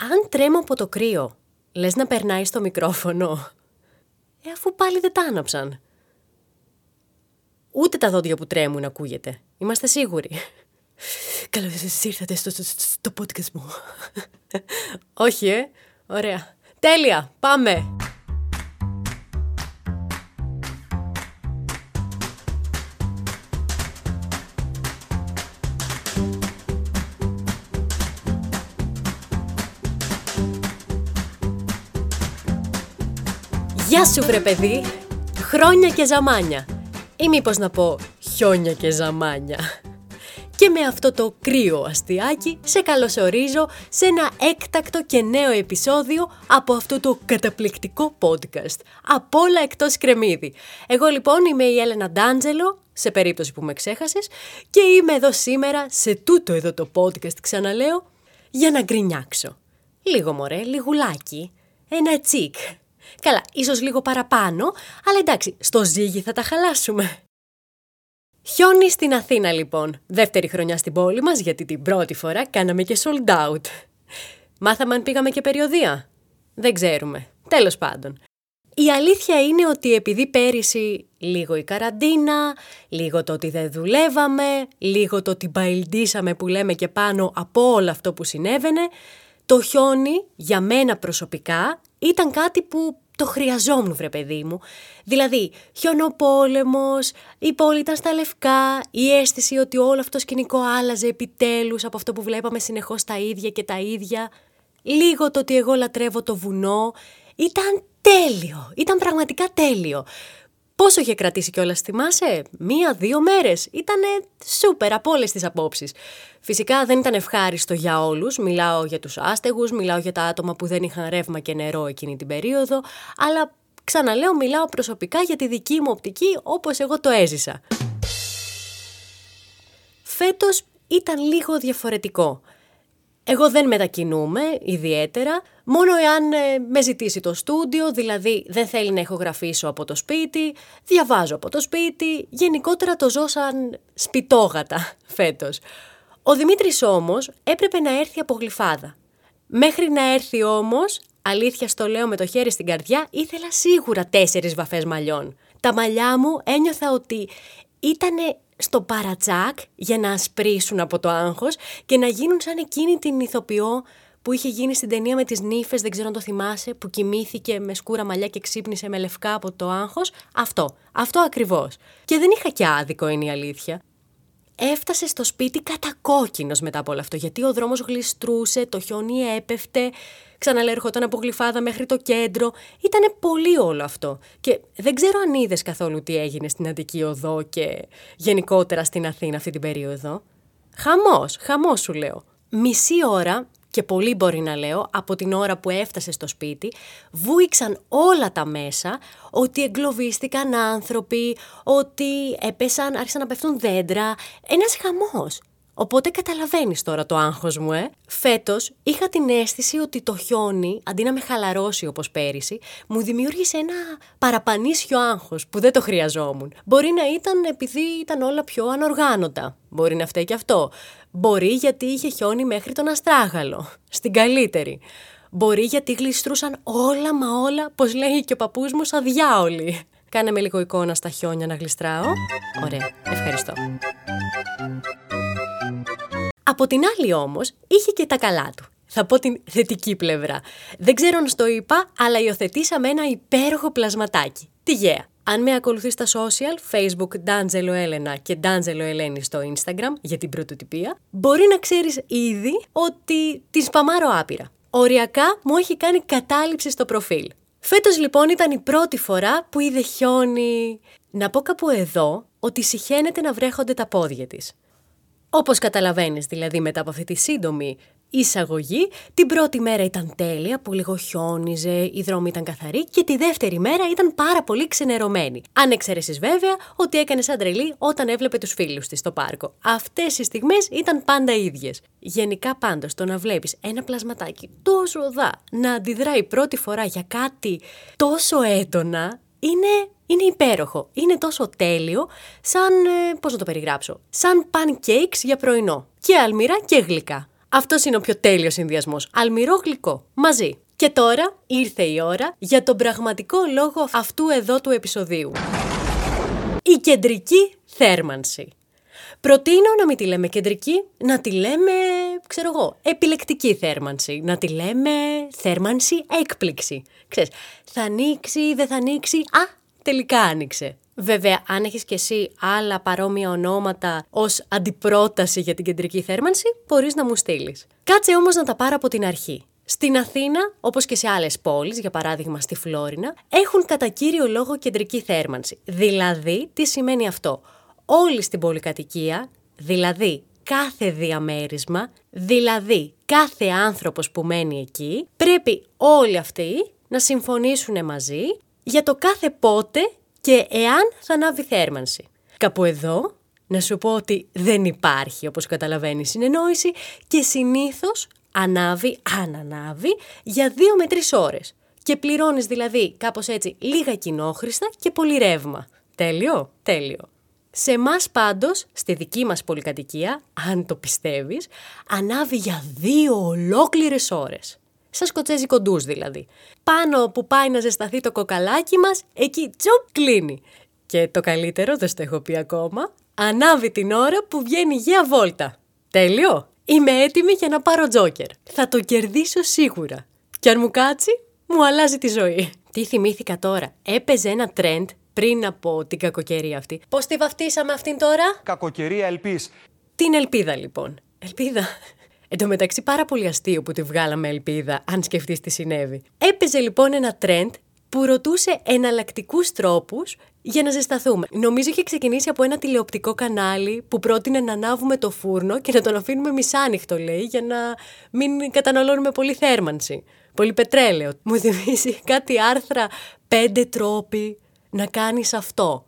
Αν τρέμω από το κρύο, λες να περνάει στο μικρόφωνο. Ε, αφού πάλι δεν τα άναψαν. Ούτε τα δόντια που τρέμουν ακούγεται. Είμαστε σίγουροι. Καλώς ήρθατε στο, στο, στο podcast μου. Όχι, ε. Ωραία. Τέλεια. Πάμε. Γεια σου βρε παιδί, χρόνια και ζαμάνια ή μήπως να πω χιόνια και ζαμάνια. Και με αυτό το κρύο αστιάκι σε καλωσορίζω σε ένα έκτακτο και νέο επεισόδιο από αυτό το καταπληκτικό podcast. Από όλα εκτός κρεμμύδι. Εγώ λοιπόν είμαι η Έλενα Ντάντζελο, σε περίπτωση που με ξέχασες, και είμαι εδώ σήμερα σε τούτο εδώ το podcast ξαναλέω, για να γκρινιάξω. Λίγο μωρέ, λιγουλάκι, ένα τσίκ, Καλά, ίσως λίγο παραπάνω, αλλά εντάξει, στο ζύγι θα τα χαλάσουμε. Χιόνι στην Αθήνα λοιπόν. Δεύτερη χρονιά στην πόλη μας, γιατί την πρώτη φορά κάναμε και sold out. Μάθαμε αν πήγαμε και περιοδία. Δεν ξέρουμε. Τέλος πάντων. Η αλήθεια είναι ότι επειδή πέρυσι λίγο η καραντίνα, λίγο το ότι δεν δουλεύαμε, λίγο το ότι μπαϊλντήσαμε που λέμε και πάνω από όλο αυτό που συνέβαινε, το χιόνι για μένα προσωπικά ήταν κάτι που το χρειαζόμουν βρε παιδί μου. Δηλαδή, χιονοπόλεμος, η πόλη ήταν στα λευκά, η αίσθηση ότι όλο αυτό το σκηνικό άλλαζε επιτέλους από αυτό που βλέπαμε συνεχώς τα ίδια και τα ίδια. Λίγο το ότι εγώ λατρεύω το βουνό. Ήταν τέλειο, ήταν πραγματικά τέλειο. Πόσο είχε κρατήσει κιόλας, θυμάσαι, μία-δύο μέρες. Ήταν σούπερ από όλες τις απόψεις. Φυσικά δεν ήταν ευχάριστο για όλους. Μιλάω για τους άστεγους, μιλάω για τα άτομα που δεν είχαν ρεύμα και νερό εκείνη την περίοδο. Αλλά ξαναλέω, μιλάω προσωπικά για τη δική μου οπτική όπως εγώ το έζησα. Φέτος ήταν λίγο διαφορετικό. Εγώ δεν μετακινούμαι ιδιαίτερα, μόνο εάν ε, με ζητήσει το στούντιο, δηλαδή δεν θέλει να ηχογραφήσω από το σπίτι, διαβάζω από το σπίτι, γενικότερα το ζω σαν σπιτόγατα φέτος. Ο Δημήτρης όμως έπρεπε να έρθει από γλυφάδα. Μέχρι να έρθει όμως, αλήθεια στο λέω με το χέρι στην καρδιά, ήθελα σίγουρα τέσσερις βαφές μαλλιών. Τα μαλλιά μου ένιωθα ότι ήτανε στο παρατσάκ για να ασπρίσουν από το άγχος και να γίνουν σαν εκείνη την ηθοποιό που είχε γίνει στην ταινία με τις νύφες, δεν ξέρω αν το θυμάσαι, που κοιμήθηκε με σκούρα μαλλιά και ξύπνησε με λευκά από το άγχος. Αυτό, αυτό ακριβώς. Και δεν είχα και άδικο είναι η αλήθεια. Έφτασε στο σπίτι κατακόκκινος μετά από όλο αυτό, γιατί ο δρόμος γλιστρούσε, το χιόνι έπεφτε, ξαναλέω ερχόταν από γλυφάδα μέχρι το κέντρο. Ήταν πολύ όλο αυτό. Και δεν ξέρω αν είδες καθόλου τι έγινε στην Αττική Οδό και γενικότερα στην Αθήνα αυτή την περίοδο. Χαμός, χαμός σου λέω. Μισή ώρα και πολύ μπορεί να λέω, από την ώρα που έφτασε στο σπίτι, βούηξαν όλα τα μέσα ότι εγκλωβίστηκαν άνθρωποι, ότι έπεσαν, άρχισαν να πέφτουν δέντρα. Ένας χαμός. Οπότε καταλαβαίνεις τώρα το άγχος μου, ε. Φέτος είχα την αίσθηση ότι το χιόνι, αντί να με χαλαρώσει όπως πέρυσι, μου δημιούργησε ένα παραπανίσιο άγχος που δεν το χρειαζόμουν. Μπορεί να ήταν επειδή ήταν όλα πιο ανοργάνωτα. Μπορεί να φταίει και αυτό. Μπορεί γιατί είχε χιόνι μέχρι τον Αστράγαλο. Στην καλύτερη. Μπορεί γιατί γλιστρούσαν όλα μα όλα, πως λέει και ο παππούς μου, σαν διάολοι. Κάνε με λίγο εικόνα στα χιόνια να γλιστράω. Ωραία, ευχαριστώ. Από την άλλη όμως, είχε και τα καλά του. Θα πω την θετική πλευρά. Δεν ξέρω αν στο είπα, αλλά υιοθετήσαμε ένα υπέροχο πλασματάκι. Τι γέα. Αν με ακολουθείς στα social, facebook D'Angelo Elena και D'Angelo Eleni στο instagram για την πρωτοτυπία, μπορεί να ξέρεις ήδη ότι τη σπαμάρω άπειρα. Οριακά μου έχει κάνει κατάληψη στο προφίλ. Φέτος λοιπόν ήταν η πρώτη φορά που είδε χιόνι. Να πω κάπου εδώ ότι συχαίνεται να βρέχονται τα πόδια της. Όπως καταλαβαίνεις δηλαδή μετά από αυτή τη σύντομη εισαγωγή, την πρώτη μέρα ήταν τέλεια που λίγο χιόνιζε, η δρόμη ήταν καθαρή και τη δεύτερη μέρα ήταν πάρα πολύ ξενερωμένη. Αν εξαιρέσεις βέβαια ότι έκανε σαν τρελή όταν έβλεπε τους φίλους της στο πάρκο. Αυτές οι στιγμές ήταν πάντα ίδιες. Γενικά πάντως το να βλέπεις ένα πλασματάκι τόσο δά να αντιδράει πρώτη φορά για κάτι τόσο έντονα είναι είναι υπέροχο. Είναι τόσο τέλειο, σαν. Ε, πώς να το περιγράψω. Σαν pancakes για πρωινό. Και αλμυρά και γλυκά. Αυτός είναι ο πιο τέλειος συνδυασμός. Αλμυρό γλυκό. Μαζί. Και τώρα ήρθε η ώρα για τον πραγματικό λόγο αυτού εδώ του επεισοδίου. Η κεντρική θέρμανση. Προτείνω να μην τη λέμε κεντρική, να τη λέμε, ξέρω εγώ, επιλεκτική θέρμανση. Να τη λέμε θέρμανση έκπληξη. Ξέρεις, θα ανοίξει, δεν θα ανοίξει, α, τελικά άνοιξε. Βέβαια, αν έχεις και εσύ άλλα παρόμοια ονόματα ως αντιπρόταση για την κεντρική θέρμανση, μπορείς να μου στείλεις. Κάτσε όμως να τα πάρω από την αρχή. Στην Αθήνα, όπως και σε άλλες πόλεις, για παράδειγμα στη Φλόρινα, έχουν κατά κύριο λόγο κεντρική θέρμανση. Δηλαδή, τι σημαίνει αυτό; Όλοι στην πολυκατοικία, δηλαδή κάθε διαμέρισμα, δηλαδή κάθε άνθρωπος που μένει εκεί, πρέπει όλοι αυτοί να συμφωνήσουν μαζί για το κάθε πότε και εάν θα ανάβει θέρμανση. Κάπου εδώ να σου πω ότι δεν υπάρχει όπως καταλαβαίνεις συνεννόηση και συνήθως ανάβει, αν ανάβει, για δύο με τρεις ώρες. Και πληρώνεις δηλαδή κάπως έτσι λίγα κοινόχρηστα και πολύ ρεύμα. Τέλειο, τέλειο. Σε εμάς πάντως, στη δική μας πολυκατοικία, αν το πιστεύεις, ανάβει για δύο ολόκληρες ώρες. Σαν σκοτσέζι κοντούς δηλαδή. Πάνω που πάει να ζεσταθεί το κοκαλάκι μας, εκεί τσοπ κλείνει. Και το καλύτερο, δεν στο έχω πει ακόμα, ανάβει την ώρα που βγαίνει για βόλτα. Τέλειο! Είμαι έτοιμη για να πάρω τζόκερ. Θα το κερδίσω σίγουρα. Και αν μου κάτσει, μου αλλάζει τη ζωή. Τι θυμήθηκα τώρα. Έπαιζε ένα τρέντ πριν από την κακοκαιρία αυτή. Πώς τη βαφτίσαμε αυτήν τώρα; Κακοκαιρία ελπής. Την ελπίδα λοιπόν. Ελπίδα. Εν τω μεταξύ πάρα πολύ αστείο που τη βγάλαμε ελπίδα, αν σκεφτείς τι συνέβη. Έπαιζε λοιπόν ένα τρέντ που ρωτούσε εναλλακτικούς τρόπους για να ζεσταθούμε. Νομίζω είχε ξεκινήσει από ένα τηλεοπτικό κανάλι που πρότεινε να ανάβουμε το φούρνο και να τον αφήνουμε μισάνοιχτο, λέει, για να μην καταναλώνουμε πολύ θέρμανση. Πολύ πετρέλαιο. Μου θυμίζει κάτι άρθρα πέντε τρόποι να κάνεις αυτό.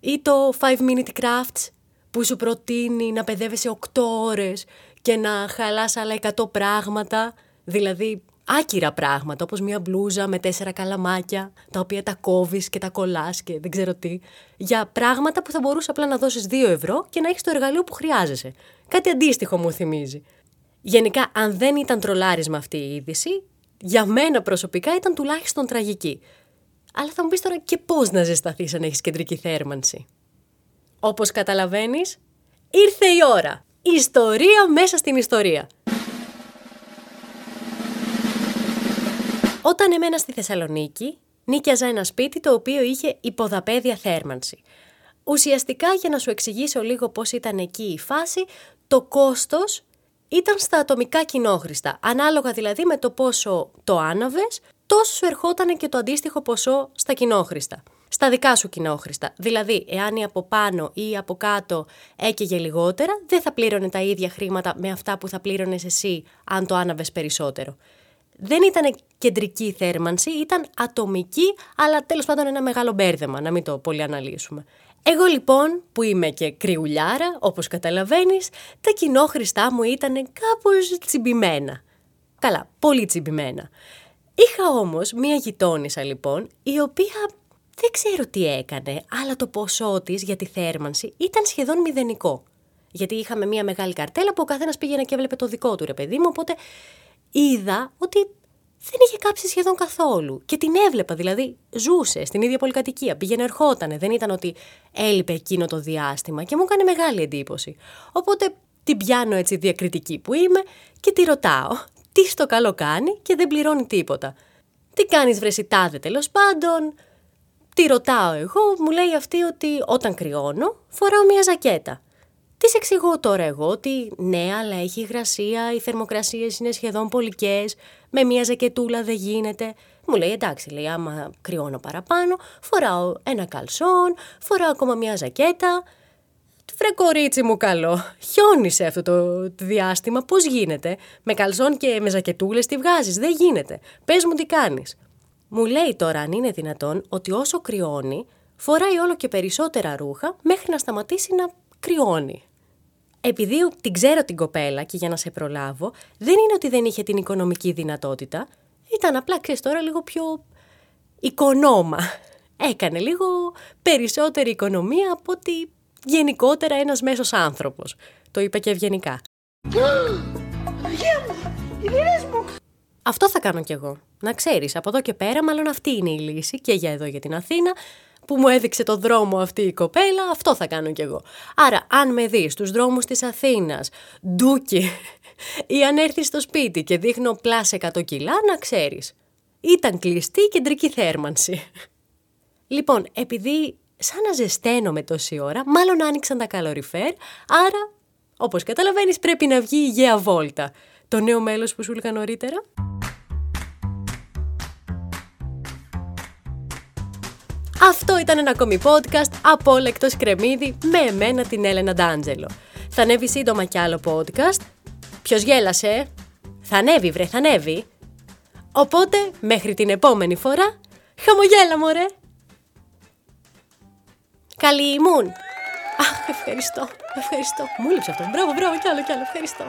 Ή το 5 minute crafts που σου προτείνει να παιδεύεσαι 8 ώρες και να χαλάς άλλα 100 πράγματα, δηλαδή άκυρα πράγματα, όπως μια μπλούζα με τέσσερα καλαμάκια, τα οποία τα κόβεις και τα κολλάς και δεν ξέρω τι, για πράγματα που θα μπορούσε απλά να δώσεις 2 ευρώ και να έχεις το εργαλείο που χρειάζεσαι. Κάτι αντίστοιχο μου θυμίζει. Γενικά, αν δεν ήταν τρολάρισμα αυτή η είδηση, για μένα προσωπικά ήταν τουλάχιστον τραγική. Αλλά θα μου πεις τώρα και πώς να ζεσταθείς αν έχεις κεντρική θέρμανση. Όπως καταλαβαίνεις, ήρθε η ώρα. Ιστορία μέσα στην ιστορία. Όταν εμένα στη Θεσσαλονίκη, νίκιαζα ένα σπίτι το οποίο είχε υποδαπέδια θέρμανση. Ουσιαστικά, για να σου εξηγήσω λίγο πώς ήταν εκεί η φάση, το κόστος ήταν στα ατομικά κοινόχρηστα. Ανάλογα δηλαδή με το πόσο το άναβες, τόσο σου ερχόταν και το αντίστοιχο ποσό στα κοινόχρηστα. Στα δικά σου κοινόχρηστα. Δηλαδή, εάν η από πάνω ή από κάτω έκαιγε λιγότερα, δεν θα πλήρωνε τα ίδια χρήματα με αυτά που θα πλήρωνες εσύ αν το άναβες περισσότερο. Δεν ήταν κεντρική θέρμανση, ήταν ατομική, αλλά τέλος πάντων ένα μεγάλο μπέρδεμα, να μην το πολύ αναλύσουμε. Εγώ λοιπόν, που είμαι και κρυουλιάρα, όπως καταλαβαίνεις, τα κοινόχρηστά μου ήταν κάπως τσιμπημένα. Καλά, πολύ τσιμπημένα. Είχα όμως μία γειτόνισσα λοιπόν, η οποία δεν ξέρω τι έκανε, αλλά το ποσό της για τη θέρμανση ήταν σχεδόν μηδενικό. Γιατί είχαμε μία μεγάλη καρτέλα που ο καθένας πήγαινε και έβλεπε το δικό του ρε παιδί μου, οπότε είδα ότι δεν είχε κάψει σχεδόν καθόλου. Και την έβλεπα, δηλαδή ζούσε στην ίδια πολυκατοικία, πήγαινε ερχότανε. Δεν ήταν ότι έλειπε εκείνο το διάστημα και μου έκανε μεγάλη εντύπωση. Οπότε την πιάνω έτσι διακριτική που είμαι και τη ρωτάω τι στο καλό κάνει και δεν πληρώνει τίποτα. Τι κάνεις βρεσιτάδε τέλος πάντων. Τη ρωτάω εγώ, μου λέει αυτή ότι όταν κρυώνω φοράω μια ζακέτα. Της εξηγώ τώρα εγώ ότι ναι, αλλά έχει υγρασία, οι θερμοκρασίες είναι σχεδόν πολικές, με μια ζακετούλα δεν γίνεται. Μου λέει εντάξει, λέει, άμα κρυώνω παραπάνω, φοράω ένα καλσόν, φοράω ακόμα μια ζακέτα. Βρε κορίτσι μου καλό, χιόνισε αυτό το διάστημα, πώς γίνεται; Με καλσόν και με ζακετούλες τι βγάζεις, δεν γίνεται. Πες μου τι κάνεις. Μου λέει τώρα αν είναι δυνατόν ότι όσο κρυώνει, φοράει όλο και περισσότερα ρούχα μέχρι να σταματήσει να κρυώνει. Επειδή την ξέρω την κοπέλα και για να σε προλάβω, δεν είναι ότι δεν είχε την οικονομική δυνατότητα. Ήταν απλά, ξέρεις τώρα, λίγο πιο οικονόμα. Έκανε λίγο περισσότερη οικονομία από ότι γενικότερα ένας μέσος άνθρωπος. Το είπα και ευγενικά. Αυτό θα κάνω κι εγώ. Να ξέρεις, από εδώ και πέρα μάλλον αυτή είναι η λύση και για εδώ για την Αθήνα που μου έδειξε το δρόμο αυτή η κοπέλα, αυτό θα κάνω κι εγώ. Άρα, αν με δεις στους δρόμους της Αθήνας, ντούκι, ή αν έρθεις στο σπίτι και δείχνω πλάσε 100 κιλά, να ξέρεις. Ήταν κλειστή κεντρική θέρμανση. Λοιπόν, επειδή σαν να ζεσταίνομαι τόση ώρα, μάλλον άνοιξαν τα καλοριφέρ, άρα, όπως καταλαβαίνεις, πρέπει να βγει η γέα βόλτα. Το νέο μέλος που σου έλεγα νωρίτερα. Αυτό ήταν ένα ακόμη podcast από Λέκτος Κρεμίδη με εμένα την Έλενα Ντάντζελο. Θα ανέβει σύντομα κι άλλο podcast. Ποιος γέλασε; Θα ανέβει βρε, θα ανέβει. Οπότε, μέχρι την επόμενη φορά, χαμογέλα μωρέ! Καλή ήμουν! Αχ, ευχαριστώ, ευχαριστώ. Μου λείψε αυτό. Μπράβο, μπράβο, κι άλλο, κι άλλο, ευχαριστώ.